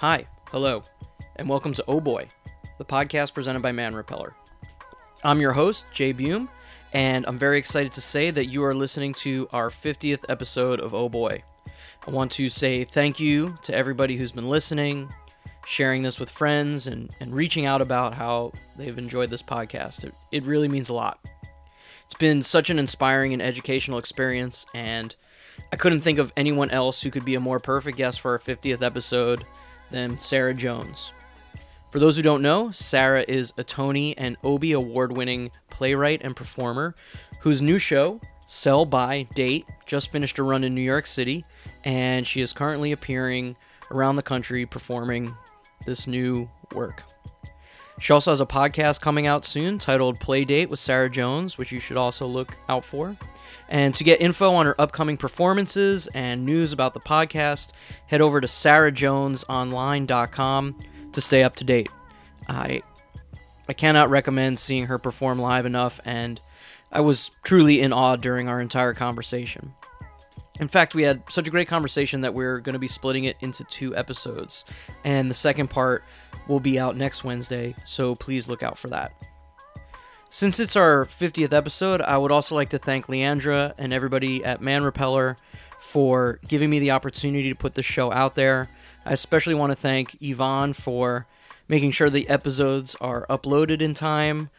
Hi, hello, and welcome to Oh Boy, the podcast presented by Man Repeller. I'm your host, Jay Buim, and I'm very excited to say that you are listening to our 50th episode of Oh Boy. I want to say thank you to everybody who's been listening, sharing this with friends, and, and reaching out about how they've enjoyed this podcast. It, it really means a lot. It's been such an inspiring and educational experience, and I couldn't think of anyone else who could be a more perfect guest for our 50th episode than Sarah Jones. For those who don't know, Sarah is a Tony and Obie award winning playwright and performer whose new show, Sell by Date, just finished a run in New York City, and she is currently appearing around the country performing this new work. She also has a podcast coming out soon titled Play Date with Sarah Jones, which you should also look out for. And to get info on her upcoming performances and news about the podcast, head over to sarahjonesonline.com to stay up to date. I I cannot recommend seeing her perform live enough and I was truly in awe during our entire conversation. In fact, we had such a great conversation that we're going to be splitting it into two episodes, and the second part will be out next Wednesday, so please look out for that. Since it's our 50th episode, I would also like to thank Leandra and everybody at Man Repeller for giving me the opportunity to put this show out there. I especially want to thank Yvonne for making sure the episodes are uploaded in time,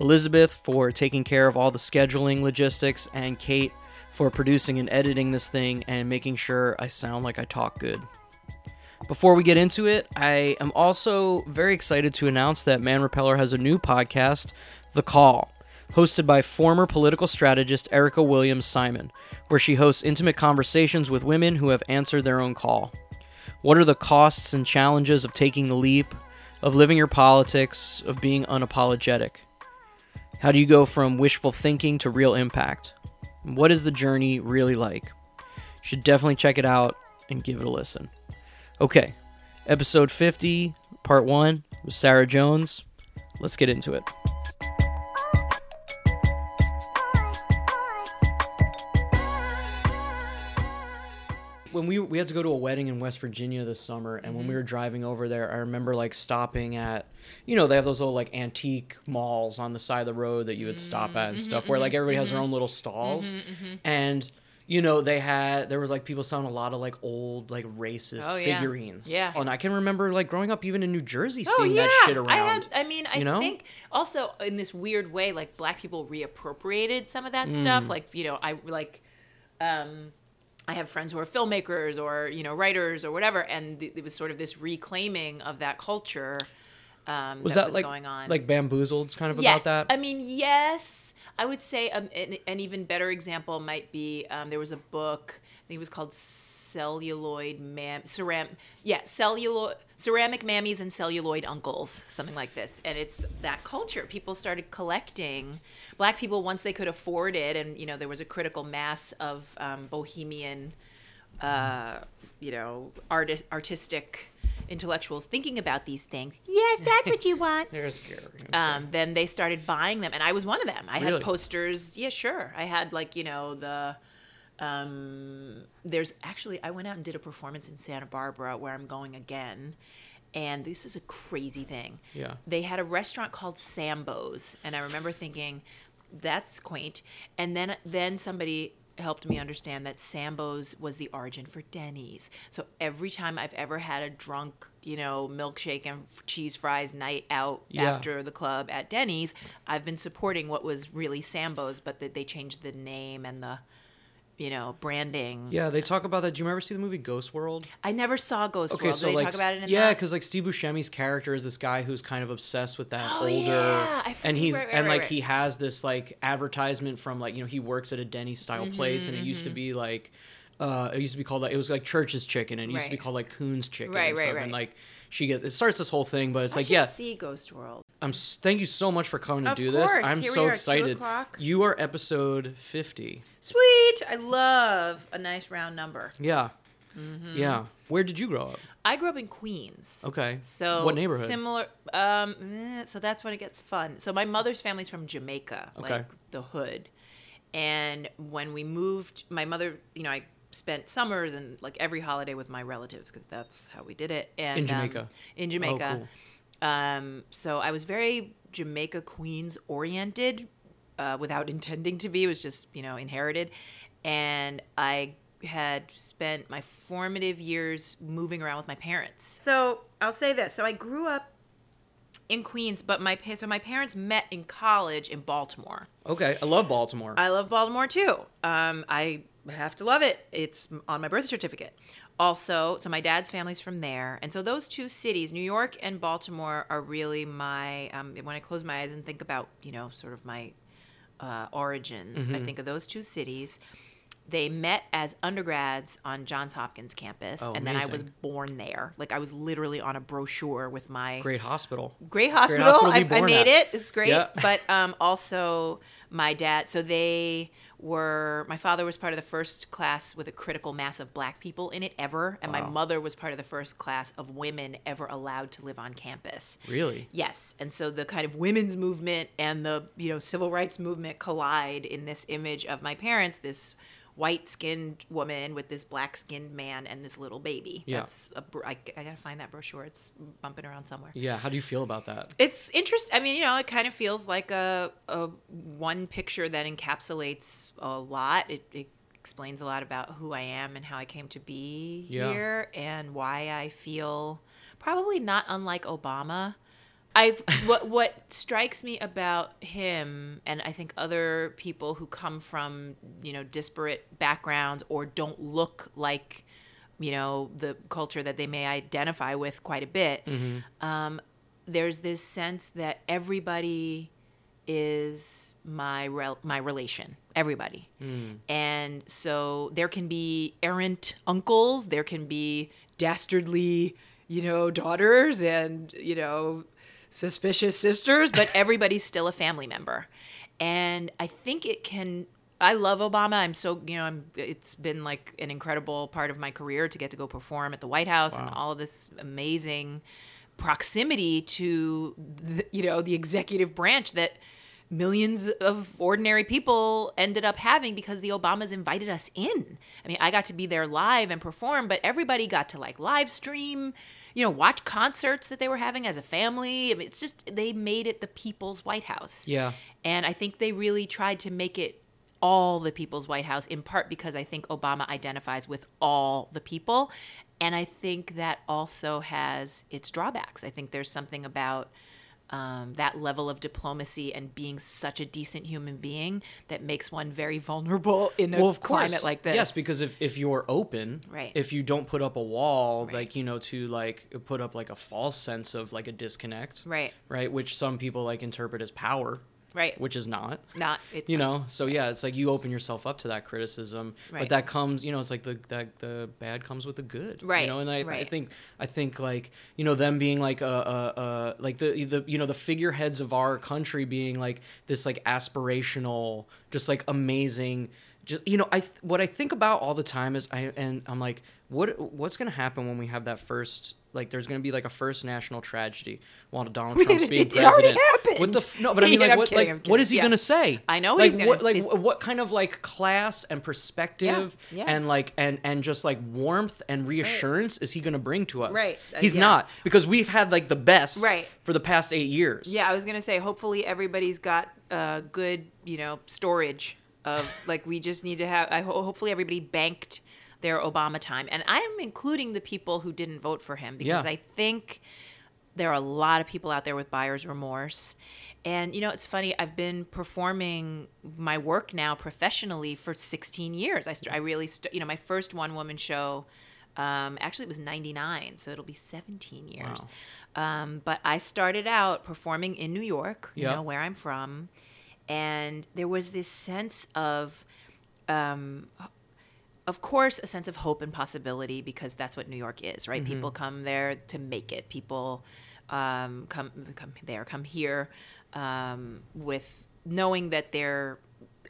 Elizabeth for taking care of all the scheduling logistics, and Kate for producing and editing this thing and making sure I sound like I talk good. Before we get into it, I am also very excited to announce that Man Repeller has a new podcast, The Call, hosted by former political strategist Erica Williams Simon, where she hosts intimate conversations with women who have answered their own call. What are the costs and challenges of taking the leap, of living your politics, of being unapologetic? How do you go from wishful thinking to real impact? What is the journey really like? You should definitely check it out and give it a listen. Okay, episode 50, part 1 with Sarah Jones. Let's get into it. When we we had to go to a wedding in West Virginia this summer, and mm-hmm. when we were driving over there, I remember like stopping at, you know, they have those little like antique malls on the side of the road that you would stop at and mm-hmm, stuff, where like mm-hmm, everybody has their mm-hmm. own little stalls, mm-hmm, and you know they had there was like people selling a lot of like old like racist oh, yeah. figurines. Yeah, and I can remember like growing up even in New Jersey oh, seeing yeah. that shit around. I had, I mean, I you know? think also in this weird way, like black people reappropriated some of that mm. stuff. Like you know, I like. um I have friends who are filmmakers or you know writers or whatever, and th- it was sort of this reclaiming of that culture. Um, was that, that was like going on. like bamboozled kind of yes. about that? I mean, yes. I would say um, an, an, even better example might be um, there was a book. I think it was called celluloid mam ceram yeah celluloid ceramic mammies and celluloid uncles something like this and it's that culture people started collecting black people once they could afford it and you know there was a critical mass of um, bohemian uh, you know artist artistic intellectuals thinking about these things. Yes, that's what you want. They're scary. Okay. Um, then they started buying them, and I was one of them. I really? had posters. Yeah, sure. I had like you know the um, there's actually, I went out and did a performance in Santa Barbara where I'm going again. And this is a crazy thing. Yeah. They had a restaurant called Sambo's. And I remember thinking, that's quaint. And then, then somebody helped me understand that Sambo's was the origin for Denny's. So every time I've ever had a drunk, you know, milkshake and cheese fries night out yeah. after the club at Denny's, I've been supporting what was really Sambo's, but that they changed the name and the you know, branding. Yeah, they talk about that. Do you ever see the movie Ghost World? I never saw Ghost okay, World. So Do they like, talk about it in Yeah, because like Steve Buscemi's character is this guy who's kind of obsessed with that oh, older, yeah. and he's right, right, and like right. he has this like advertisement from like you know he works at a Denny's style mm-hmm, place, and it mm-hmm. used to mm-hmm. be like. Uh, it used to be called like it was like Church's Chicken, and it used to be called like Coon's Chicken, right, and stuff. right, right. And like she gets, it starts this whole thing, but it's I like yeah, see Ghost World. I'm. Thank you so much for coming to of do course. this. I'm Here so excited. You are episode fifty. Sweet. I love a nice round number. Yeah. Mm-hmm. Yeah. Where did you grow up? I grew up in Queens. Okay. So what neighborhood? Similar. Um. eh, So that's when it gets fun. So my mother's family's from Jamaica, Okay. like the hood. And when we moved, my mother, you know, I spent summers and like every holiday with my relatives because that's how we did it. And In um, Jamaica? in Jamaica. cool. Um, so I was very Jamaica Queens oriented, uh, without intending to be. It was just you know inherited, and I had spent my formative years moving around with my parents. So I'll say this: so I grew up in Queens, but my pa- so my parents met in college in Baltimore. Okay, I love Baltimore. I love Baltimore too. Um, I have to love it. It's on my birth certificate. Also, so my dad's family's from there, and so those two cities, New York and Baltimore, are really my. Um, when I close my eyes and think about, you know, sort of my uh, origins, Mm-hmm. I think of those two cities. They met as undergrads on Johns Hopkins campus, Oh, and then I was born there. Like I was literally on a brochure with my Great hospital. great hospital. hospital I, I made at. it. It's great. Yeah. But um, also my dad. So they were. My father was part of the first class with a critical mass of black people in it ever, and my mother was part of the first class of women ever allowed to live on campus. Really? Yes, and so the kind of women's movement and the you know civil rights movement collide in this image of my parents, this white-skinned woman with this black-skinned man and this little baby. Yeah. That's a, I, I gotta find that brochure. It's bumping around somewhere. Yeah. How do you feel about that? It's interesting. I mean, you know, it kind of feels like a, a one picture that encapsulates a lot. It, it explains a lot about who I am and how I came to be Yeah. here and why I feel probably not unlike Obama. I what what strikes me about him and I think other people who come from, you know, disparate backgrounds or don't look like you know the culture that they may identify with quite a bit um, there's this sense that everybody is my rel- my relation everybody. And so there can be errant uncles there can be dastardly you know daughters and you know suspicious sisters but everybody's still a family member. And i think it can i love obama. I'm so you know I'm, it's been like an incredible part of my career to get to go perform at the white house and all of this amazing proximity to the, you know the executive branch that millions of ordinary people ended up having because the Obamas invited us in. I mean, I got to be there live and perform, but everybody got to like live stream, you know, watch concerts that they were having as a family. I mean, it's just they made it the people's White House. Yeah. And I think they really tried to make it all the people's White House, in part because I think Obama identifies with all the people. And I think that also has its drawbacks. I think there's something about um, that level of diplomacy and being such a decent human being that makes one very vulnerable in a well, of climate course. like this. Yes, because if, if you're open, Right. if you don't put up a wall, Right. like you know, to like put up like a false sense of like a disconnect, right, right, which some people like interpret as power, right, which is not. not it's You not- know, so yeah, it's like you open yourself up to that criticism, Right. but that comes, you know, it's like the that the bad comes with the good, Right, You know, and I, I think I think like you know them being like a, a, a like the the you know the figureheads of our country being like this like aspirational, just like amazing. Just you know, I what I think about all the time is I and I'm like, what what's gonna happen when we have that first like there's gonna be like a first national tragedy while Donald Trump's It- being it already president. What the f- no, but I mean like what kidding, like what is he Yeah. gonna say? I know what like he's gonna what like what kind of like class and perspective Yeah, yeah. and like and and just like warmth and reassurance is he gonna bring to us? Right, uh, He's not because we've had like the best Right. for the past eight years. Yeah, I was gonna say. Hopefully, everybody's got uh, good, you know, storage of like. We just need to have. I ho- hopefully everybody banked their Obama time, and I'm including the people who didn't vote for him because Yeah. I think there are a lot of people out there with buyer's remorse. And you know, it's funny. I've been performing my work now professionally for 16 years. I st- I really, st- you know, my first one woman show. Um, actually, it was 99, so it'll be 17 years. Um, but I started out performing in New York, you know, where I'm from. And there was this sense of, um, of course, a sense of hope and possibility because that's what New York is, right? People come there to make it. People um, come come there, come here um, with knowing that their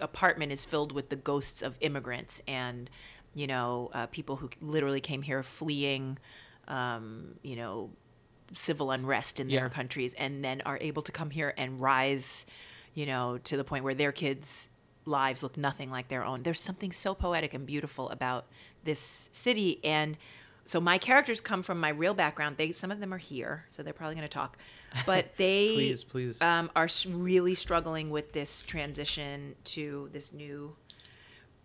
apartment is filled with the ghosts of immigrants and you know uh, people who literally came here fleeing, um, you know, civil unrest in Yeah. their countries, and then are able to come here and rise, you know, to the point where their kids lives look nothing like their own. There's something so poetic and beautiful about this city and so my characters come from my real background. They some of them are here, so they're probably going to talk. But they Please, please. Um, are really struggling with this transition to this new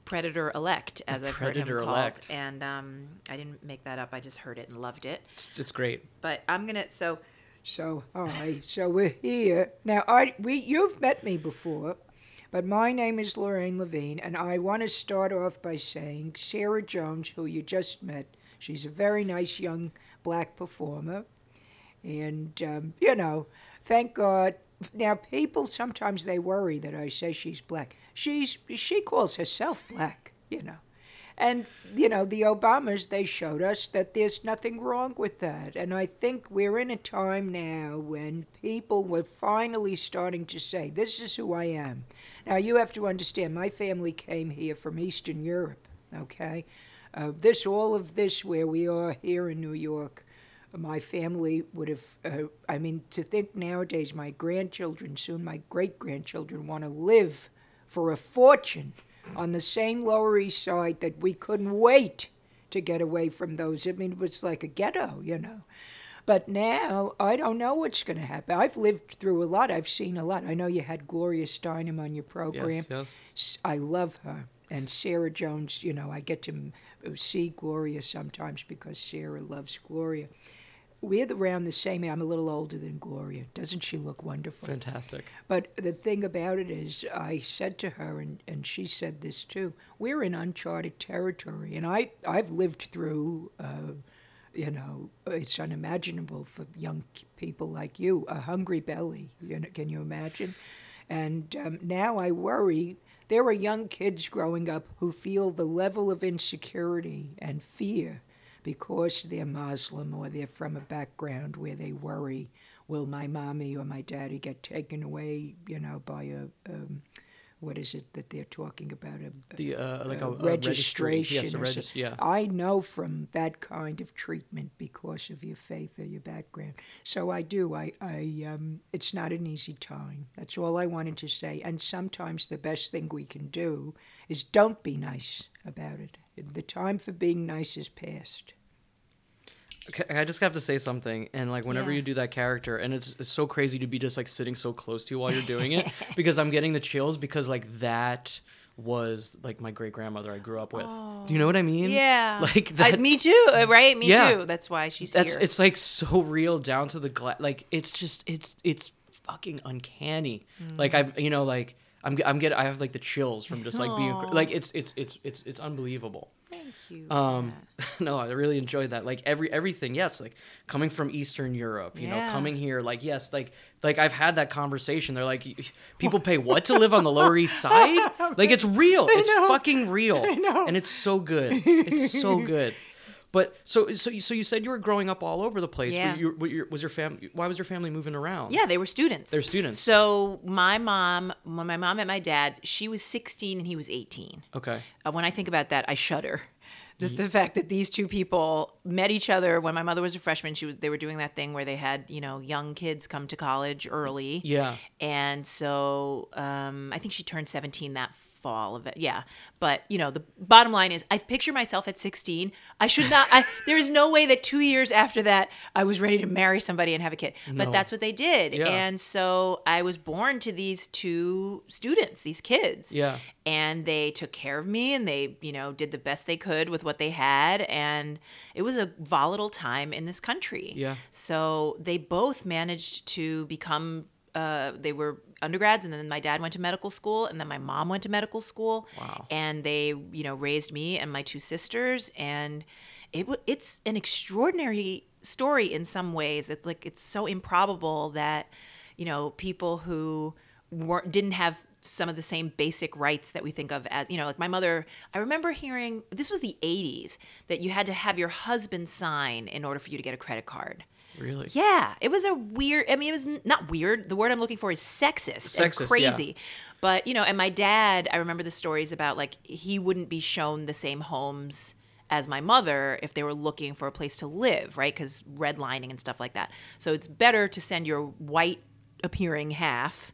predator elect, as I've heard him called. Predator-elect. And um, I didn't make that up. I just heard it and loved it. It's, it's great. But I'm gonna so So, hi. So we're here now. I we you've met me before, but my name is Lorraine Levine, and I want to start off by saying Sarah Jones, who you just met. She's a very nice young black performer, and um, you know, thank God. Now, people sometimes they worry that I say she's black. She's she calls herself black, you know. And, you know, the Obamas, they showed us that there's nothing wrong with that. And I think we're in a time now when people were finally starting to say, this is who I am. Now, you have to understand, my family came here from Eastern Europe, okay? Uh, this, all of this, where we are here in New York, my family would have, uh, I mean, to think nowadays, my grandchildren, soon my great grandchildren, want to live for a fortune on the same Lower East Side that we couldn't wait to get away from those. I mean, it was like a ghetto, you know. But now I don't know what's going to happen. I've lived through a lot. I've seen a lot. I know you had Gloria Steinem on your program. yes. S- I love her. And Sarah Jones, you know, I get to see Gloria sometimes because Sarah loves Gloria. We're around the same. I'm a little older than Gloria. Doesn't she look wonderful? Fantastic. But the thing about it is, I said to her, and, and she said this too, we're in uncharted territory. And I, I've lived through, uh, you know, it's unimaginable for young people like you, a hungry belly. You know, can you imagine? And um, now I worry. There are young kids growing up who feel the level of insecurity and fear because they're Muslim or they're from a background where they worry, will my mommy or my daddy get taken away, you know, by a, um, what is it that they're talking about? A, The uh, like a, a registration. Yes, a registry. Yeah. I know from that kind of treatment because of your faith or your background. So I do. I, I um, it's not an easy time. That's all I wanted to say. And sometimes the best thing we can do is don't be nice about it. The time for being nice is past. Okay, I just have to say something, and like whenever Yeah. you do that character, and it's, it's so crazy to be just like sitting so close to you while you're doing it, because I'm getting the chills because like that was like my great grandmother I grew up with. Do you know what I mean? yeah, Like I- that. me too, uh, right? Me Yeah. too. That's why she's that's here. it's like so real down to the like it's just it's it's fucking uncanny. Like I've you know like I'm I'm get I have like the chills from just like being Aw. like it's it's it's it's it's unbelievable. Thank you. Um, no, I really enjoyed that. Like every everything, yes, like coming from Eastern Europe, you know, coming here, like yes, like like I've had that conversation. They're like, people pay what to live on the Lower East Side? Like it's real. It's fucking real. And it's so good. It's so good. But so so you, so you said you were growing up all over the place. Yeah. Were you, were was your family? Why was your family moving around? Yeah, they were students. They're students. So my mom, when my mom met my dad, she was 16 and he was 18. Okay. Uh, when I think about that, I shudder. Just the fact that these two people met each other when my mother was a freshman. She was they were doing that thing where they had you know young kids come to college early. Yeah. And so um, I think she turned 17 that fall of it. Yeah. But, you know, the bottom line is I picture myself at 16. I should not, I, there is no way that two years after that I was ready to marry somebody and have a kid. No. But that's what they did. Yeah. And so I was born to these two students, these kids Yeah. and they took care of me and they you know did the best they could with what they had and it was a volatile time in this country Yeah. so they both managed to become uh, they were undergrads and then my dad went to medical school and then my mom went to medical school. Wow. and they you know raised me and my two sisters and it wa it's an extraordinary story in some ways. It's like it's so improbable that you know people who weren't didn't have some of the same basic rights that we think of as you know like my mother i remember hearing this was the 80s that you had to have your husband sign in order for you to get a credit card Really? yeah, it was a weird. I mean, it was not weird. The word I'm looking for is sexist, and Sexist, crazy. But you know, and my dad, I remember the stories about like he wouldn't be shown the same homes as my mother if they were looking for a place to live, right? Because redlining and stuff like that. So it's better to send your white appearing half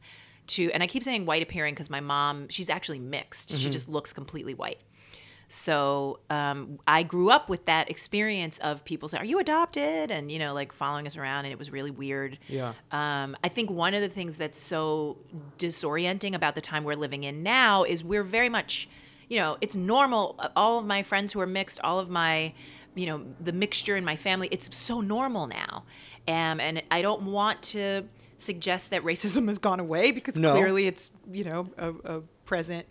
to, and I keep saying white appearing because my mom, she's actually mixed. Mm-hmm. She just looks completely white. So um, I grew up with that experience of people saying, "Are you adopted?" and you know, like following us around, and it was really weird. Yeah. Um, I think one of the things that's so disorienting about the time we're living in now is we're very much, you know, it's normal. All of my friends who are mixed, all of my, you know, the mixture in my family, it's so normal now. Um, and I don't want to suggest that racism has gone away because No. clearly it's, you know, a, a present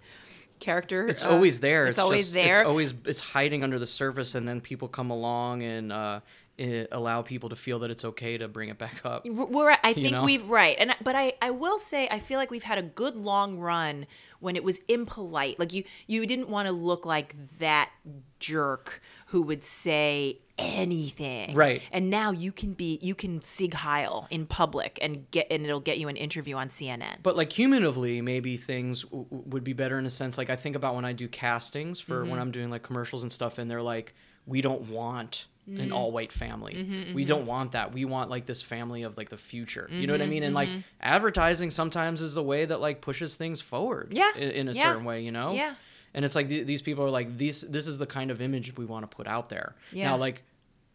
character. It's Uh, always there. It's, always just- there. It's always it's hiding under the surface, and then people come along and uh, it allow people to feel that it's okay to bring it back up. we're i think know? we've right and but i i will say i feel like we've had a good long run when it was impolite like you you didn't want to look like that jerk who would say anything Right. and now you can be you can sieg heil in public and get and it'll get you an interview on cnn But like cumulatively, maybe things w- would be better in a sense. Like I think about when I do castings for Mm-hmm. when I'm doing like commercials and stuff, and they're like, "We don't want Mm-hmm. an all-white family. we don't want that. We want like this family of like the future. You know Mm-hmm, what I mean? And like advertising sometimes is the way that like pushes things forward. Yeah. In, in a Yeah. certain way, you know. Yeah. And it's like th- these people are like these. This is the kind of image we want to put out there. Yeah. Now, like,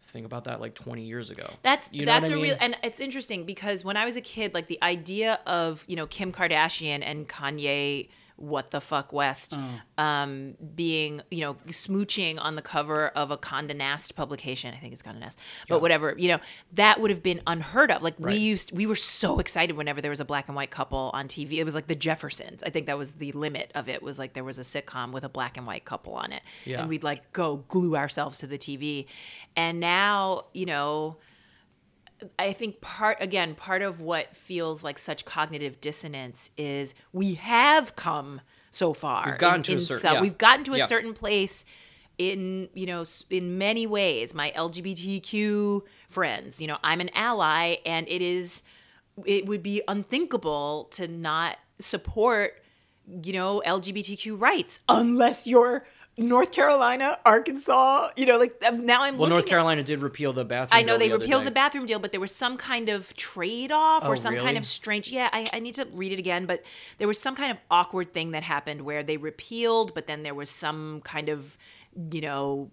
think about that like 20 years ago. That's You know that's what a real and it's interesting because when I was a kid, like the idea of you know Kim Kardashian and Kanye, what the fuck West, Oh. um, being you know smooching on the cover of a Condé Nast publication, I think it's Condé Nast, but whatever, you know that would have been unheard of. Like we used, we were so excited whenever there was a black and white couple on TV. It was like the Jeffersons. I think that was the limit of it. Was like there was a sitcom with a black and white couple on it, Yeah. and we'd like go glue ourselves to the TV. And now, you know, I think part again, part of what feels like such cognitive dissonance is we have come so far. We've gotten in- to a certain- some- yeah. We've gotten to a Yeah. certain place in you know in many ways. My LGBTQ friends, you know, I'm an ally, and it is it would be unthinkable to not support you know LGBTQ rights unless you're North Carolina, Arkansas, you know, like um, now I'm Well, North at- Carolina did repeal the bathroom. I know they the repealed the bathroom deal, but there was some kind of trade off or Oh, some kind of strange. Yeah, I, I need to read it again, but there was some kind of awkward thing that happened where they repealed, but then there was some kind of, you know,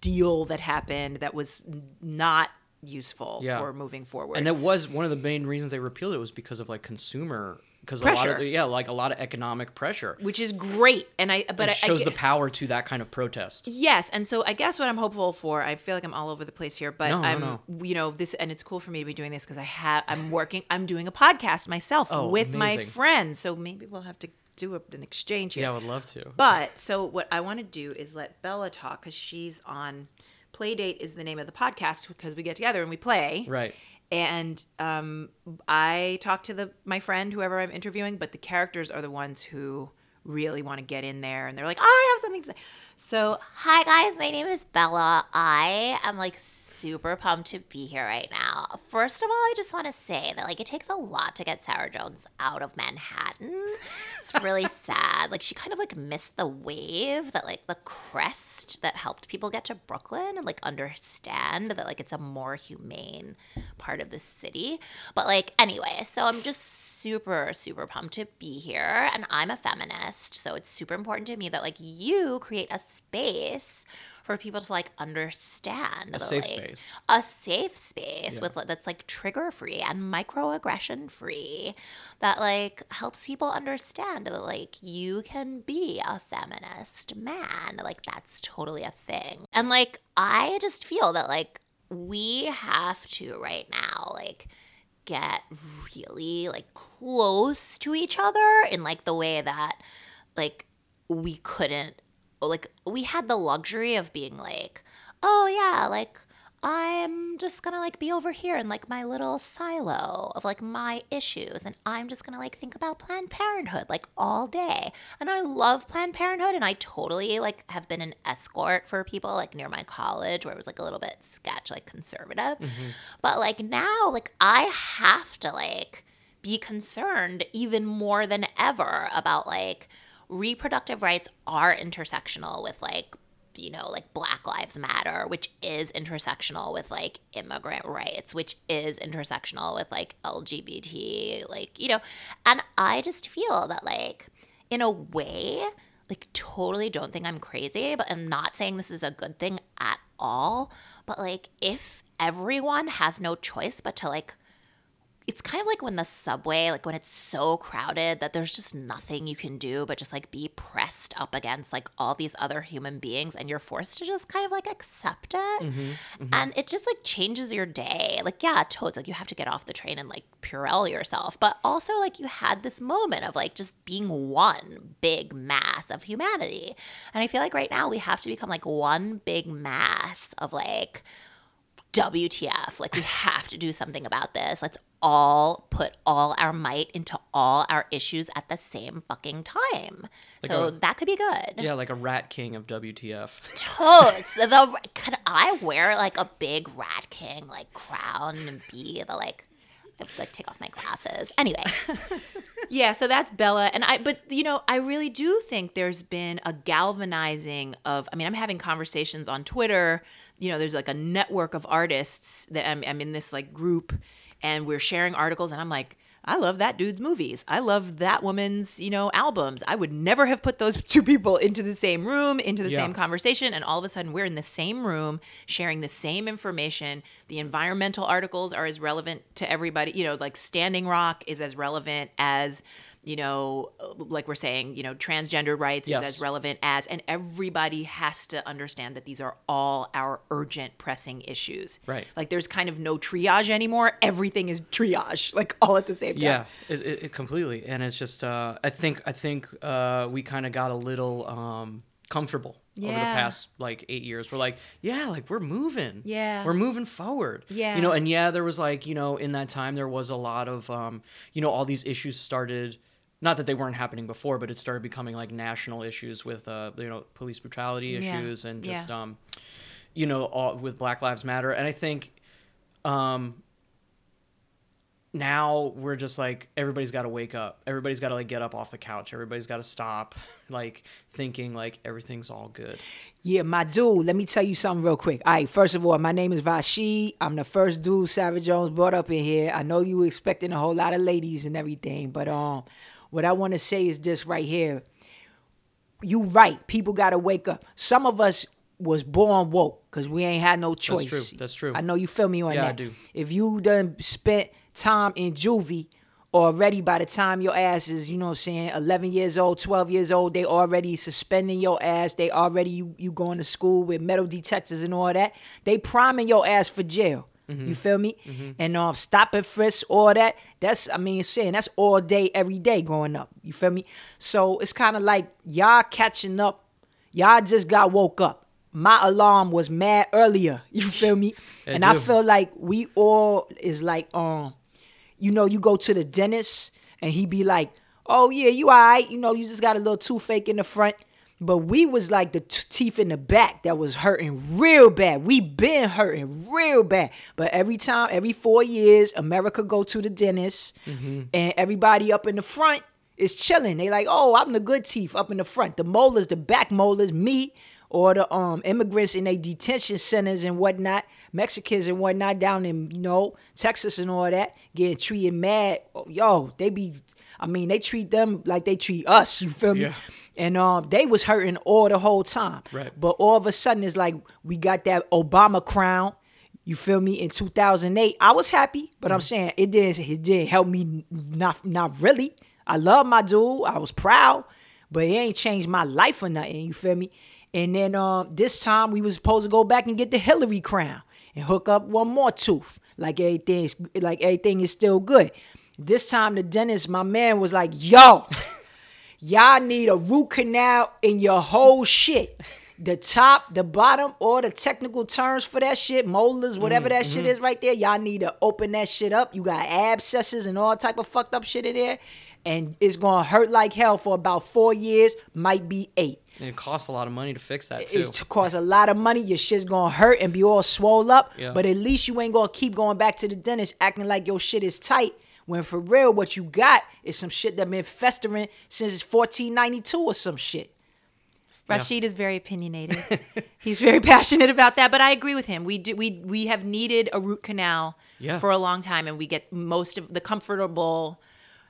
deal that happened that was not useful Yeah. for moving forward. And it was one of the main reasons they repealed it was because of like consumer because a lot of yeah like a lot of economic pressure. which is great, and I but it I, shows I, the power to that kind of protest. Yes, and so I guess what I'm hopeful for, I feel like I'm all over the place here, but No, no, I'm, no. you know, this, and it's cool for me to be doing this because I have, I'm working, I'm doing a podcast myself Oh, with my friends, so maybe we'll have to do a, an exchange here. Yeah, I would love to. But so what I want to do is let Bella talk because she's on. Playdate is the name of the podcast because we get together and we play. Right. And um, I talk to the my friend, whoever I'm interviewing, but the characters are the ones who really want to get in there and they're like, I have something to say. So Hi guys, my name is Bella. I am like super pumped to be here right now. First of all, I just want to say that like it takes a lot to get Sarah Jones out of Manhattan. It's really sad. Like she kind of like missed the wave that like the crest that helped people get to Brooklyn and like understand that like it's a more humane part of the city. But like anyway, so I'm just super super pumped to be here and I'm a feminist, so it's super important to me that like you create a space for people to like understand A safe like, space. a safe space Yeah. with that's like trigger free and microaggression free that like helps people understand that like you can be a feminist man like that's totally a thing and like i just feel that like we have to right now like get really like close to each other in like the way that like we couldn't like we had the luxury of being like oh yeah like i'm just gonna like be over here in like my little silo of like my issues and i'm just gonna like think about planned parenthood like all day. And i love planned parenthood and i totally like have been an escort for people like near my college where it was like a little bit sketch like conservative. Mm-hmm. But like now like i have to like be concerned even more than ever about like reproductive rights are intersectional with like you know, like Black Lives Matter, which is intersectional with like immigrant rights, which is intersectional with like LGBT, like, you know, and I just feel that, like, in a way, like, totally don't think I'm crazy, but I'm not saying this is a good thing at all. But, like, if everyone has no choice but to, like, it's kind of like when the subway, like when it's so crowded that there's just nothing you can do but just like be pressed up against like all these other human beings and you're forced to just kind of like accept it. Mm-hmm, mm-hmm. And it just like changes your day. Like, yeah, totes, like you have to get off the train and like Purell yourself, but also like you had this moment of like just being one big mass of humanity. And I feel like right now we have to become like one big mass of like, WTF. Like, we have to do something about this. Let's all put all our might into all our issues at the same fucking time. so a- that could be good. Yeah, like a rat king of WTF. Totes. The, could I wear like a big Rat King like crown and be the like, like take off my glasses? Anyway, Yeah, so that's Bella and I but you know, I really do think there's been a galvanizing of I mean, I'm having conversations on Twitter, you know, there's like a network of artists that I'm I'm in this like group and we're sharing articles and I'm like I love that dude's movies. I love that woman's, you know, albums. I would never have put those two people into the same room, into the Yeah. same conversation, and all of a sudden we're in the same room sharing the same information. The environmental articles are as relevant to everybody. You know, like Standing Rock is as relevant as, you know, like we're saying, you know, transgender rights Yes. is as relevant as, and everybody has to understand that these are all our urgent, pressing issues. Right. Like there's kind of no triage anymore. Everything is triage, like all at the same time. Yeah, it, it, it completely, and it's just uh, I think I think uh, we kind of got a little um, comfortable over the past like eight years. We're like, yeah, like we're moving. Yeah. we're moving forward. Yeah. you know, and yeah, there was like you know in that time there was a lot of um, you know all these issues started. Not that they weren't happening before, but it started becoming like national issues with uh, you know police brutality Yeah. issues and Yeah. just um, you know all, with Black Lives Matter, and I think um now we're just like everybody's got to wake up everybody's got to like get up off the couch everybody's got to stop like thinking like everything's all good Yeah, my dude, let me tell you something real quick. All right, first of all, my name is Rashid. I'm the first dude Savage Jones brought up in here. I know you were expecting a whole lot of ladies and everything, but um, what I want to say is this right here. You right, people got to wake up. Some of us was born woke because we ain't had no choice. That's true, that's true. I know you feel me on Yeah, I do. If you done spent time in juvie already by the time your ass is, you know what I'm saying, 11 years old, 12 years old, they already suspending your ass. They already, you, you going to school with metal detectors and all that. They priming your ass for jail. Mm-hmm. You feel me? And um, stop and frisk, all that. That's, I mean, saying that's all day, every day growing up. You feel me? So it's kind of like y'all catching up. Y'all just got woke up. My alarm was mad earlier. You feel me? It and I do. feel like we all is like um you know, you go to the dentist and he be like, "Oh yeah, you alright. You know, you just got a little toothache in the front." But we was like the t- teeth in the back that was hurting real bad. We been hurting real bad. But every time, every four years, America go to the dentist, and everybody up in the front is chilling. They like, "Oh, I'm the good teeth up in the front. The molars, the back molars, me." Or the um immigrants in their detention centers and whatnot, Mexicans and whatnot down in you know Texas and all that, getting treated mad. Oh, Yo, they be, I mean, they treat them like they treat us. You feel me? Yeah. And um, they was hurting all the whole time. Right. But all of a sudden, it's like we got that Obama crown. You feel me? In 2008, I was happy, but I'm saying it didn't. It didn't help me. Not not really. I love my dude. I was proud, but it ain't changed my life or nothing. You feel me? And then um, this time we was supposed to go back and get the Hillary crown and hook up one more tooth. Like everything's like everything is still good. This time the dentist, my man, was like, "Yo." Y'all need a root canal in your whole shit. The top, the bottom, all the technical terms for that shit, molars, whatever mm, that shit mm-hmm. is right there. Y'all need to open that shit up. You got abscesses and all type of fucked up shit in there. And it's gonna hurt like hell for about four years, might be eight. and it costs a lot of money to fix that too It's to cost a lot of money. Your shit's gonna hurt and be all swole up. Yeah. But at least you ain't gonna keep going back to the dentist acting like your shit is tight. When for real, what you got is some shit that been festering since 1492 or some shit. Rashid is very opinionated. He's very passionate about that, but I agree with him. We do, we we have needed a root canal Yeah. for a long time, and we get most of the comfortable,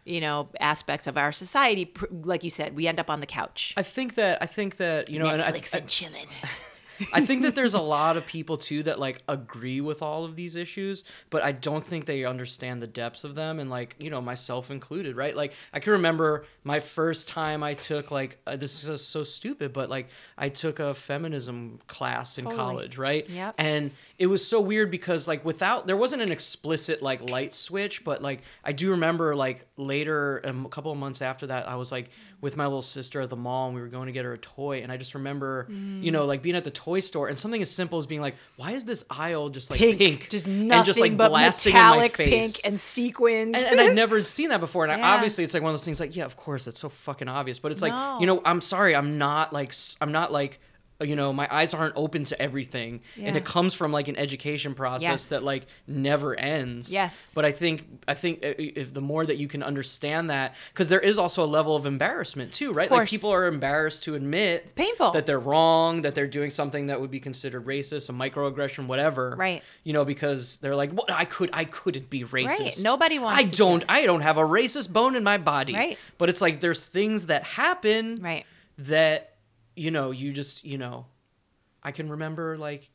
you know, aspects of our society. Like you said, we end up on the couch, I think that I think that you know, and I, Netflix I, and chilling. I think that there's a lot of people too that like agree with all of these issues, but I don't think they understand the depths of them, and like you know myself included, right? Like I can remember my first time I took like uh, this is so stupid, but like I took a feminism class in Totally. college, right? Yeah, And it was so weird because like without there wasn't an explicit like light switch, but like I do remember like later um, a couple of months after that, I was like with my little sister at the mall and we were going to get her a toy, and I just remember you know like being at the toy store and something as simple as being like, why is this aisle just like pink, just and nothing just like but blasting in my metallic face? pink and sequins. and, and I'd never seen that before. And I, obviously, it's like one of those things. Like, yeah, of course, it's so fucking obvious. But it's like, you know, I'm sorry, I'm not like, I'm not like, you know, my eyes aren't open to everything, and it comes from like an education process Yes. that like never ends. Yes. But I think, I think i- i- if the more that you can understand that, because there is also a level of embarrassment too, right? Like people are embarrassed to admit it's painful. that they're wrong, that they're doing something that would be considered racist, a microaggression, whatever. Right. You know, because they're like, well, I could, I couldn't be racist. Nobody wants I to don't. I don't have a racist bone in my body. Right. But it's like there's things that happen. Right. That you know you just you know, I can remember like,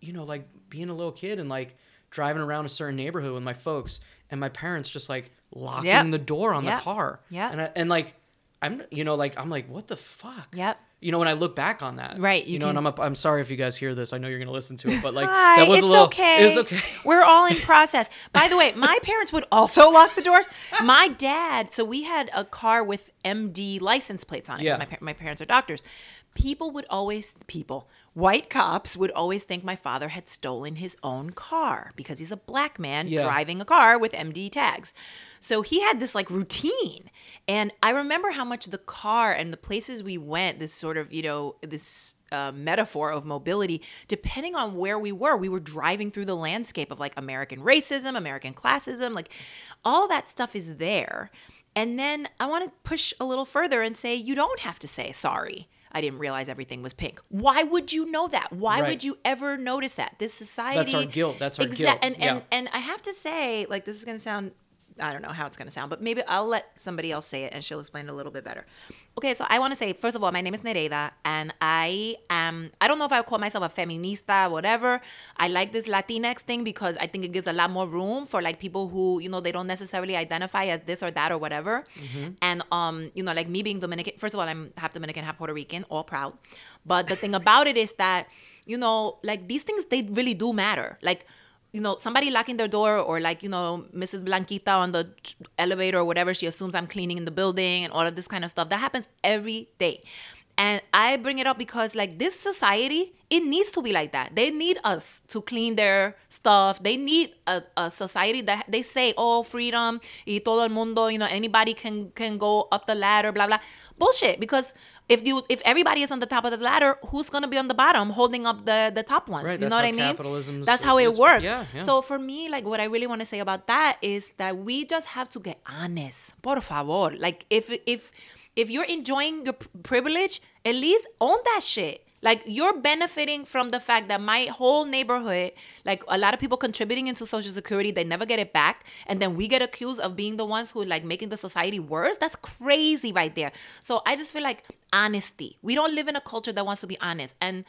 you know like being a little kid and like driving around a certain neighborhood with my folks and my parents just like locking Yep. the door on Yep. the car. Yeah. And I, and like I'm you know like I'm like what the fuck. Yep. You know when I look back on that. Right, You, you know, and I'm a, I'm sorry if you guys hear this. I know you're gonna listen to it, but like Hi, that was it's a little. okay. It was okay. We're all in process. By the way, my parents would also lock the doors. My dad, so we had a car with MD license plates on it. Yeah. My, my parents are doctors. People would always, people, white cops would always think my father had stolen his own car because he's a black man Yeah. driving a car with MD tags. So he had this like routine. And I remember how much the car and the places we went, this sort of, you know, this uh, metaphor of mobility, depending on where we were, we were driving through the landscape of like American racism, American classism, like all that stuff is there. And then I want to push a little further and say, you don't have to say sorry. I didn't realize everything was pink. Why would you know that? Why Right. would you ever notice that? This society That's our guilt. That's our Exa- guilt. And and and I have to say, like this is gonna sound I don't know how it's gonna sound, but maybe I'll let somebody else say it and she'll explain it a little bit better. Okay, so I wanna say, first of all, my name is Nereida and I am I don't know if I would call myself a feminista, whatever. I like this Latinx thing because I think it gives a lot more room for like people who, you know, they don't necessarily identify as this or that or whatever. And um, you know, like me being Dominican, first of all, I'm half Dominican, half Puerto Rican, all proud. But the thing about it is that, you know, like these things they really do matter. Like you know, somebody locking their door or like, you know, Mrs. Blanquita on the elevator or whatever, she assumes I'm cleaning in the building and all of this kind of stuff. That happens every day. And I bring it up because like this society, it needs to be like that. They need us to clean their stuff. They need a, a society that they say, oh, freedom, y todo el mundo, you know, anybody can can go up the ladder, blah blah. Bullshit. Because if you if everybody is on the top of the ladder, who's gonna be on the bottom holding up the the top ones? Right, you know what I mean? That's how it works. yeah, yeah. So for me, like what I really want to say about that is that we just have to get honest. Por favor. Like if if if you're enjoying your privilege, at least own that shit. Like you're benefiting from the fact that my whole neighborhood, like a lot of people contributing into social security, they never get it back. And then we get accused of being the ones who like making the society worse. That's crazy right there. So I just feel like honesty. We don't live in a culture that wants to be honest. And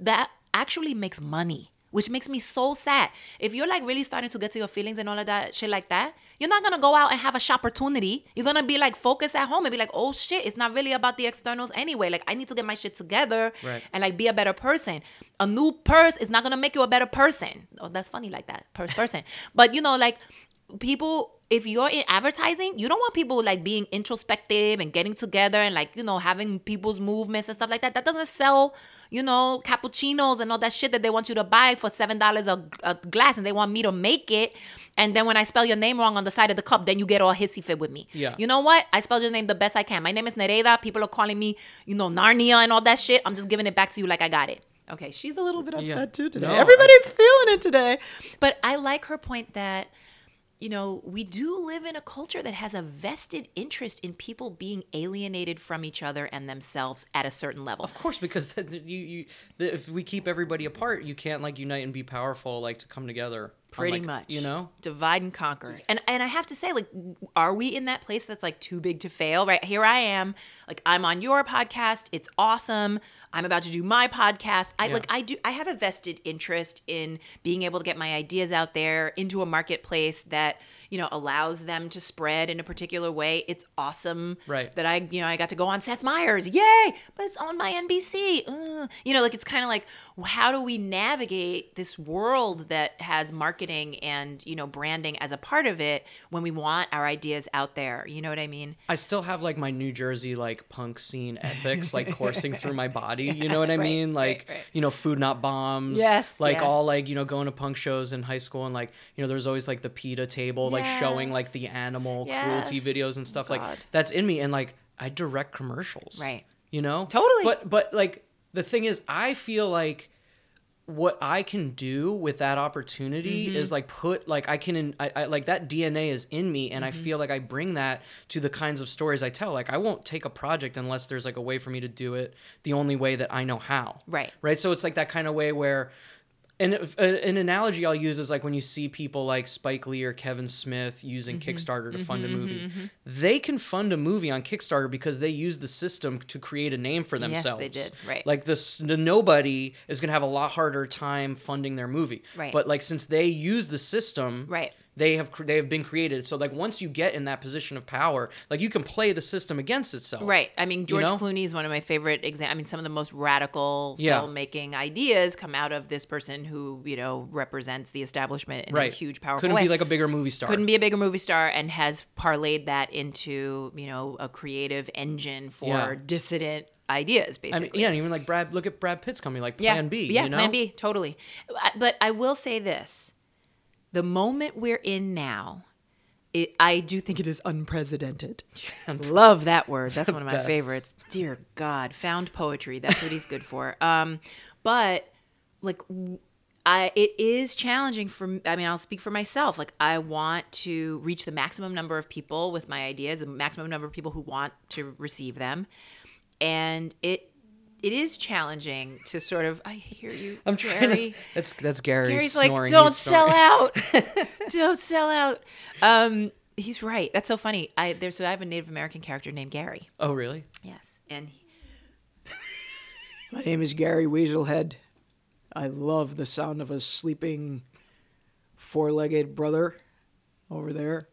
that actually makes money which makes me so sad. If you're like really starting to get to your feelings and all of that shit like that, you're not gonna go out and have a shop opportunity. You're gonna be like focused at home and be like, oh shit, it's not really about the externals anyway. Like I need to get my shit together Right. and like be a better person. A new purse is not gonna make you a better person. Oh, that's funny like that, purse person. but you know, like people if you're in advertising, you don't want people like being introspective and getting together and like, you know, having people's movements and stuff like that. That doesn't sell, you know, cappuccinos and all that shit that they want you to buy for $7 a, a glass and they want me to make it. And then when I spell your name wrong on the side of the cup, then you get all hissy fit with me. Yeah. You know what? I spelled your name the best I can. My name is Nereida. People are calling me, you know, Narnia and all that shit. I'm just giving it back to you like I got it. Okay, she's a little bit upset Yeah. too today. No, Everybody's feeling it today. But I like her point that you know, we do live in a culture that has a vested interest in people being alienated from each other and themselves at a certain level. Of course, because that, you, you, the, if we keep everybody apart, you can't like unite and be powerful, like to come together. Pretty like, much. you know. divide and conquer. And and I have to say, like, are we in that place that's like too big to fail? Right here, I am. Like, I'm on your podcast. It's awesome. I'm about to do my podcast. I Yeah. like. I do. I have a vested interest in being able to get my ideas out there into a marketplace that you know allows them to spread in a particular way. It's awesome. Right. That I you know I got to go on Seth Meyers. Yay! But it's on my NBC. Uh, you know, like it's kind of like how do we navigate this world that has marketing and you know branding as a part of it when we want our ideas out there? You know what I mean? I still have like my New Jersey like punk scene ethics like coursing through my body. You know what I mean? Like right. you know, food not bombs. Yes, Like yes. all like you know going to punk shows in high school and like you know there's always like the PETA table like showing like the animal cruelty videos and stuff like that's in me and like I direct commercials. Right. You know. Totally. But but like the thing is, I feel like what I can do with that opportunity Mm-hmm. is like put like I can in, I, I like that DNA is in me and Mm-hmm. I feel like I bring that to the kinds of stories I tell like I won't take a project unless there's like a way for me to do it the only way that I know how Right. right so it's like that kind of way where and an analogy I'll use is like when you see people like Spike Lee or Kevin Smith using Mm-hmm. Kickstarter to fund a movie. They can fund a movie on Kickstarter because they use the system to create a name for themselves. Yes, they did, right. Like the, the nobody is going to have a lot harder time funding their movie. Right. But like since they use the system, Right. They have they have been created. So like once you get in that position of power, like you can play the system against itself. Right. I mean, George know? Clooney is one of my favorite examples. I mean, some of the most radical Yeah. filmmaking ideas come out of this person who, you know, represents the establishment in Right. a huge, powerful Couldn't way. be like a bigger movie star. Couldn't be a bigger movie star and has parlayed that into, you know, a creative engine for Yeah. dissident ideas, I basically. mean, yeah, and even like Brad, look at Brad Pitt's company, like yeah. Plan B. Yeah, you know? Plan B, totally. Uh, but I will say this the moment we're in now, it, I do think it is unprecedented. Love that word. That's one of my best. favorites. Dear God, found poetry. That's what he's good for. Um, but like, I it is challenging for. I mean, I'll speak for myself. Like, I want to reach the maximum number of people with my ideas, the maximum number of people who want to receive them, and it. It is challenging to sort of. I hear you, I'm trying Gary. to. That's that's Gary. Gary's snoring. like, don't He's sell snoring. out, don't sell out. Um, he's right. That's so funny. I there's so I have a Native American character named Gary. Oh really? Yes, and he, My name is Gary Weaselhead. I love the sound of a sleeping four-legged brother over there.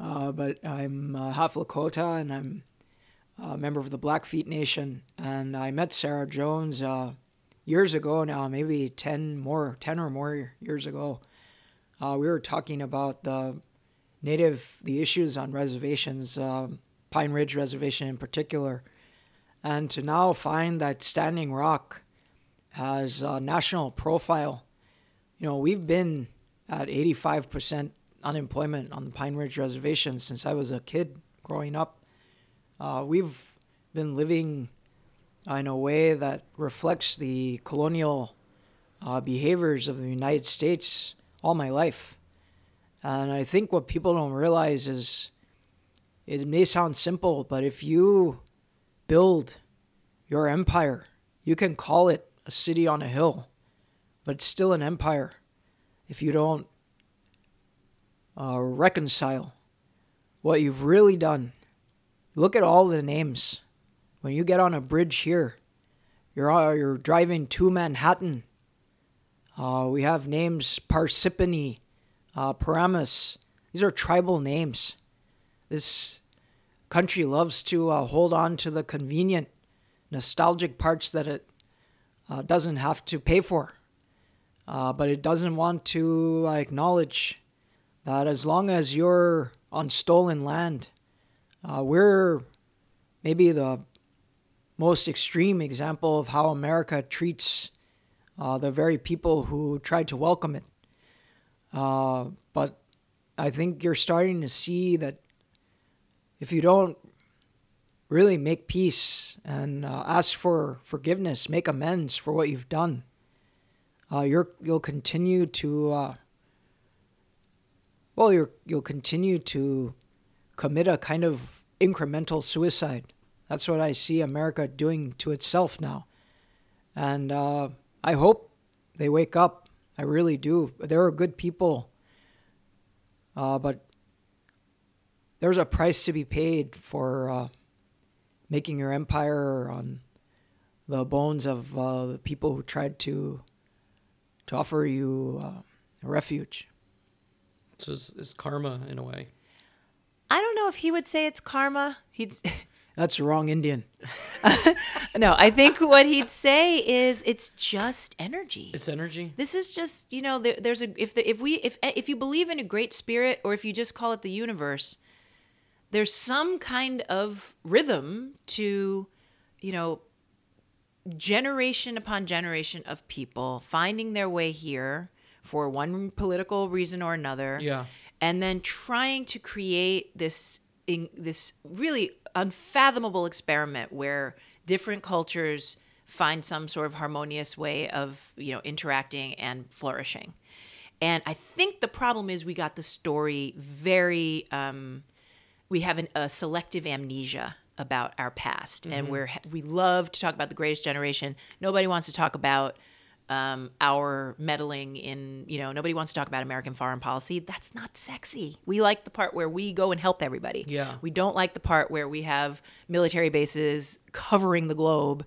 Uh, but I'm uh, half Lakota and I'm a member of the Blackfeet Nation. And I met Sarah Jones uh, years ago now, maybe 10 more, 10 or more years ago. Uh, we were talking about the native, the issues on reservations, um, Pine Ridge Reservation in particular. And to now find that Standing Rock has a national profile. You know, we've been at 85% unemployment on the Pine Ridge Reservation since I was a kid growing up. Uh, we've been living in a way that reflects the colonial uh, behaviors of the United States all my life. And I think what people don't realize is it may sound simple, but if you build your empire, you can call it a city on a hill, but it's still an empire if you don't uh, reconcile what you've really done. Look at all the names. When you get on a bridge here, you're you're driving to Manhattan. Uh, we have names Parsippany, uh, Paramus. These are tribal names. This country loves to uh, hold on to the convenient, nostalgic parts that it uh, doesn't have to pay for. Uh, but it doesn't want to uh, acknowledge that as long as you're on stolen land, uh, we're maybe the most extreme example of how America treats uh, the very people who tried to welcome it. Uh, but I think you're starting to see that if you don't really make peace and uh, ask for forgiveness, make amends for what you've done, uh, you're, you'll continue to uh, well, you're, you'll continue to commit a kind of incremental suicide. That's what I see America doing to itself now. And uh, I hope they wake up. I really do. There are good people, uh, but there's a price to be paid for uh, making your empire on the bones of uh, the people who tried to to offer you uh, refuge. So it's, it's karma in a way. I don't know if he would say it's karma. He'd That's the wrong Indian. no. I think what he'd say is it's just energy. It's energy. This is just you know there, there's a if the if we if eh, if you believe in a great spirit or if you just call it the universe, there's some kind of rhythm to you know generation upon generation of people finding their way here for one political reason or another Yeah. And then trying to create this in this really unfathomable experiment where different cultures find some sort of harmonious way of you know interacting and flourishing. And i think the problem is we got the story very um, we have an, a selective amnesia about our past. And we're we love to talk about the greatest generation. Nobody wants to talk about um, our meddling in you know nobody wants to talk about american foreign policy that's not sexy we like the part where we go and help everybody Yeah. we don't like the part where we have military bases covering the globe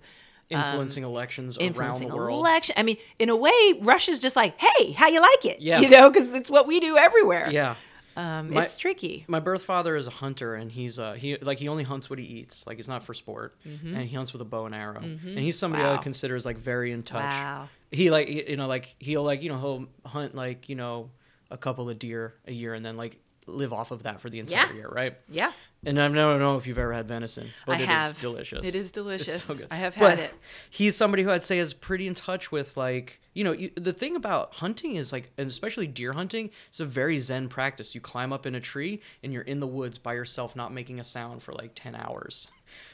Influencing elections around the world. election i mean in a way russia's just like hey how you like it Yeah. you know because it's what we do everywhere yeah. um, My- it's tricky My birth father is a hunter, and he's uh he like he only hunts what he eats. Like it's not for sport, and he hunts with a bow and arrow. And he's somebody I Mm-hmm. Wow. would consider as like very in touch. Wow. He like you know like he'll like you know he'll hunt like you know a couple of deer a year, and then like live off of that for the entire Yeah. year, right? yeah And I don't know if you've ever had venison, but I it is have. delicious. It is delicious. It's so good. I have But had it. He's somebody who I'd say is pretty in touch with like you know you, the thing about hunting is like and especially deer hunting it's a very zen practice. You climb up in a tree and you're in the woods by yourself, not making a sound for like ten hours.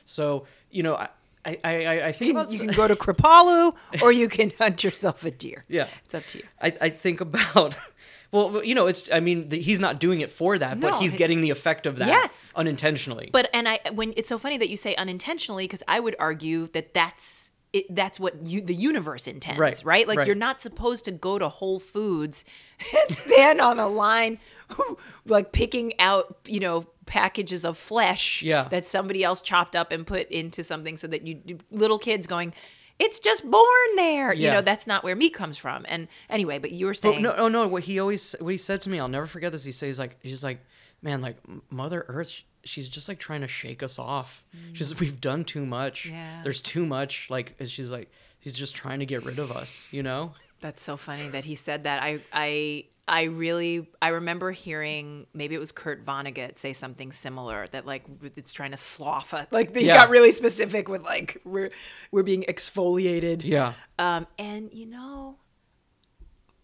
So you know I I I, I think You can, you can go to Kripalu or you can hunt yourself a deer. yeah. it's up to you I, I think about well you know it's I mean the, he's not doing it for that but he's he- getting the effect of that Yes. unintentionally But and I when it's so funny that you say unintentionally because I would argue that that's it, that's what you the universe intends, Right, right? Like right. you're not supposed to go to Whole Foods and stand on a line, like picking out you know packages of flesh Yeah. that somebody else chopped up and put into something so that you little kids going. It's just born there, you know. That's not where meat comes from. And anyway, but you were But saying, no, no, no. What he always, what he said to me, I'll never forget this. He says like, he's like, man, like Mother Earth, she's just like trying to shake us off. Mm. She's, we've done too much. Yeah. There's too much. Like, she's like, she's just trying to get rid of us. You know? That's so funny that he said that. I I I really I remember hearing maybe it was Kurt Vonnegut say something similar that like it's trying to slough us. Like he Yeah. got really specific with like we're we're being exfoliated. Yeah. Um, and you know,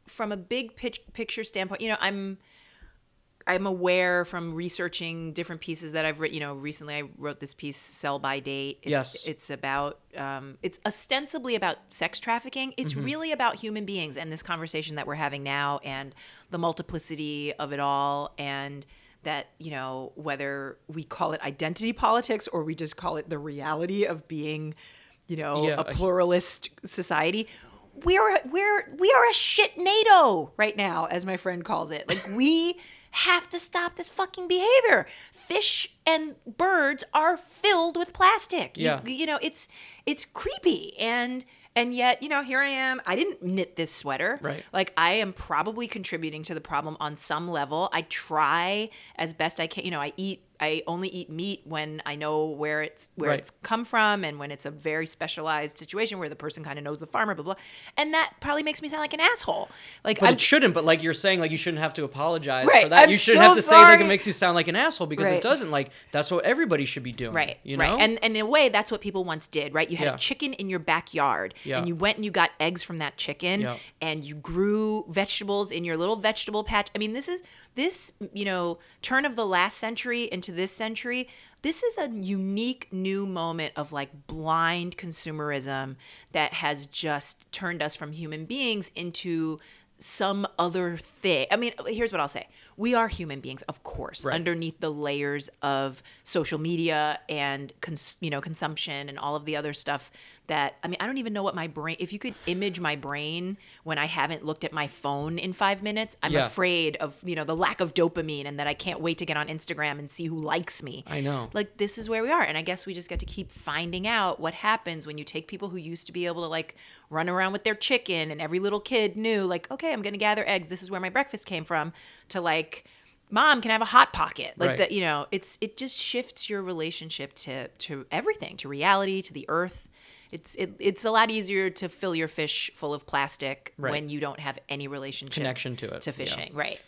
from a big pitch, picture standpoint, you know, I'm I'm aware from researching different pieces that I've written. You know, recently I wrote this piece, "Sell by Date." It's, Yes. it's about um, it's ostensibly about sex trafficking. It's really about human beings and this conversation that we're having now, and the multiplicity of it all, and that you know whether we call it identity politics or we just call it the reality of being, you know, Yeah, a pluralist society we're we're we are a shit NATO right now, as my friend calls it. Like we have to stop this fucking behavior. Fish and birds are filled with plastic. You- Yeah. you, know it's it's creepy and and yet you know here I am. I didn't knit this sweater. Right. Like I am probably contributing to the problem on some level. I try as best I can. You know, I eat. I only eat meat when I know where it's where Right. it's come from and when it's a very specialized situation where the person kind of knows the farmer, blah blah. And that probably makes me sound like an asshole. Like it shouldn't. But like you're saying, like you shouldn't have to apologize Right, for that. I'm you shouldn't so have to say like it makes you sound like an asshole because Right. it doesn't. Like that's what everybody should be doing. Right, You know. right, and and in a way, that's what people once did, right? You had Yeah. a chicken in your backyard, Yeah. and you went and you got eggs from that chicken, Yeah. and you grew vegetables in your little vegetable patch. I mean, this is this you know turn of the last century into this century. This is a unique new moment of like blind consumerism that has just turned us from human beings into some other thing. I mean, here's what I'll say. We are human beings, of course, Right. underneath the layers of social media and cons- you know, consumption and all of the other stuff that I mean, I don't even know what my brain if you could image my brain when I haven't looked at my phone in 5 minutes, I'm Yeah. afraid of, you know, the lack of dopamine and that I can't wait to get on Instagram and see who likes me. I know. Like this is where we are and I guess we just get to keep finding out what happens when you take people who used to be able to like run around with their chicken and every little kid knew like okay, I'm going to gather eggs. This is where my breakfast came from to like mom can I have a hot pocket like Right. that you know it's it just shifts your relationship to to everything to reality to the earth it's it, it's a lot easier to fill your fish full of plastic Right. when you don't have any relationship Connection to it, to yeah. fishing right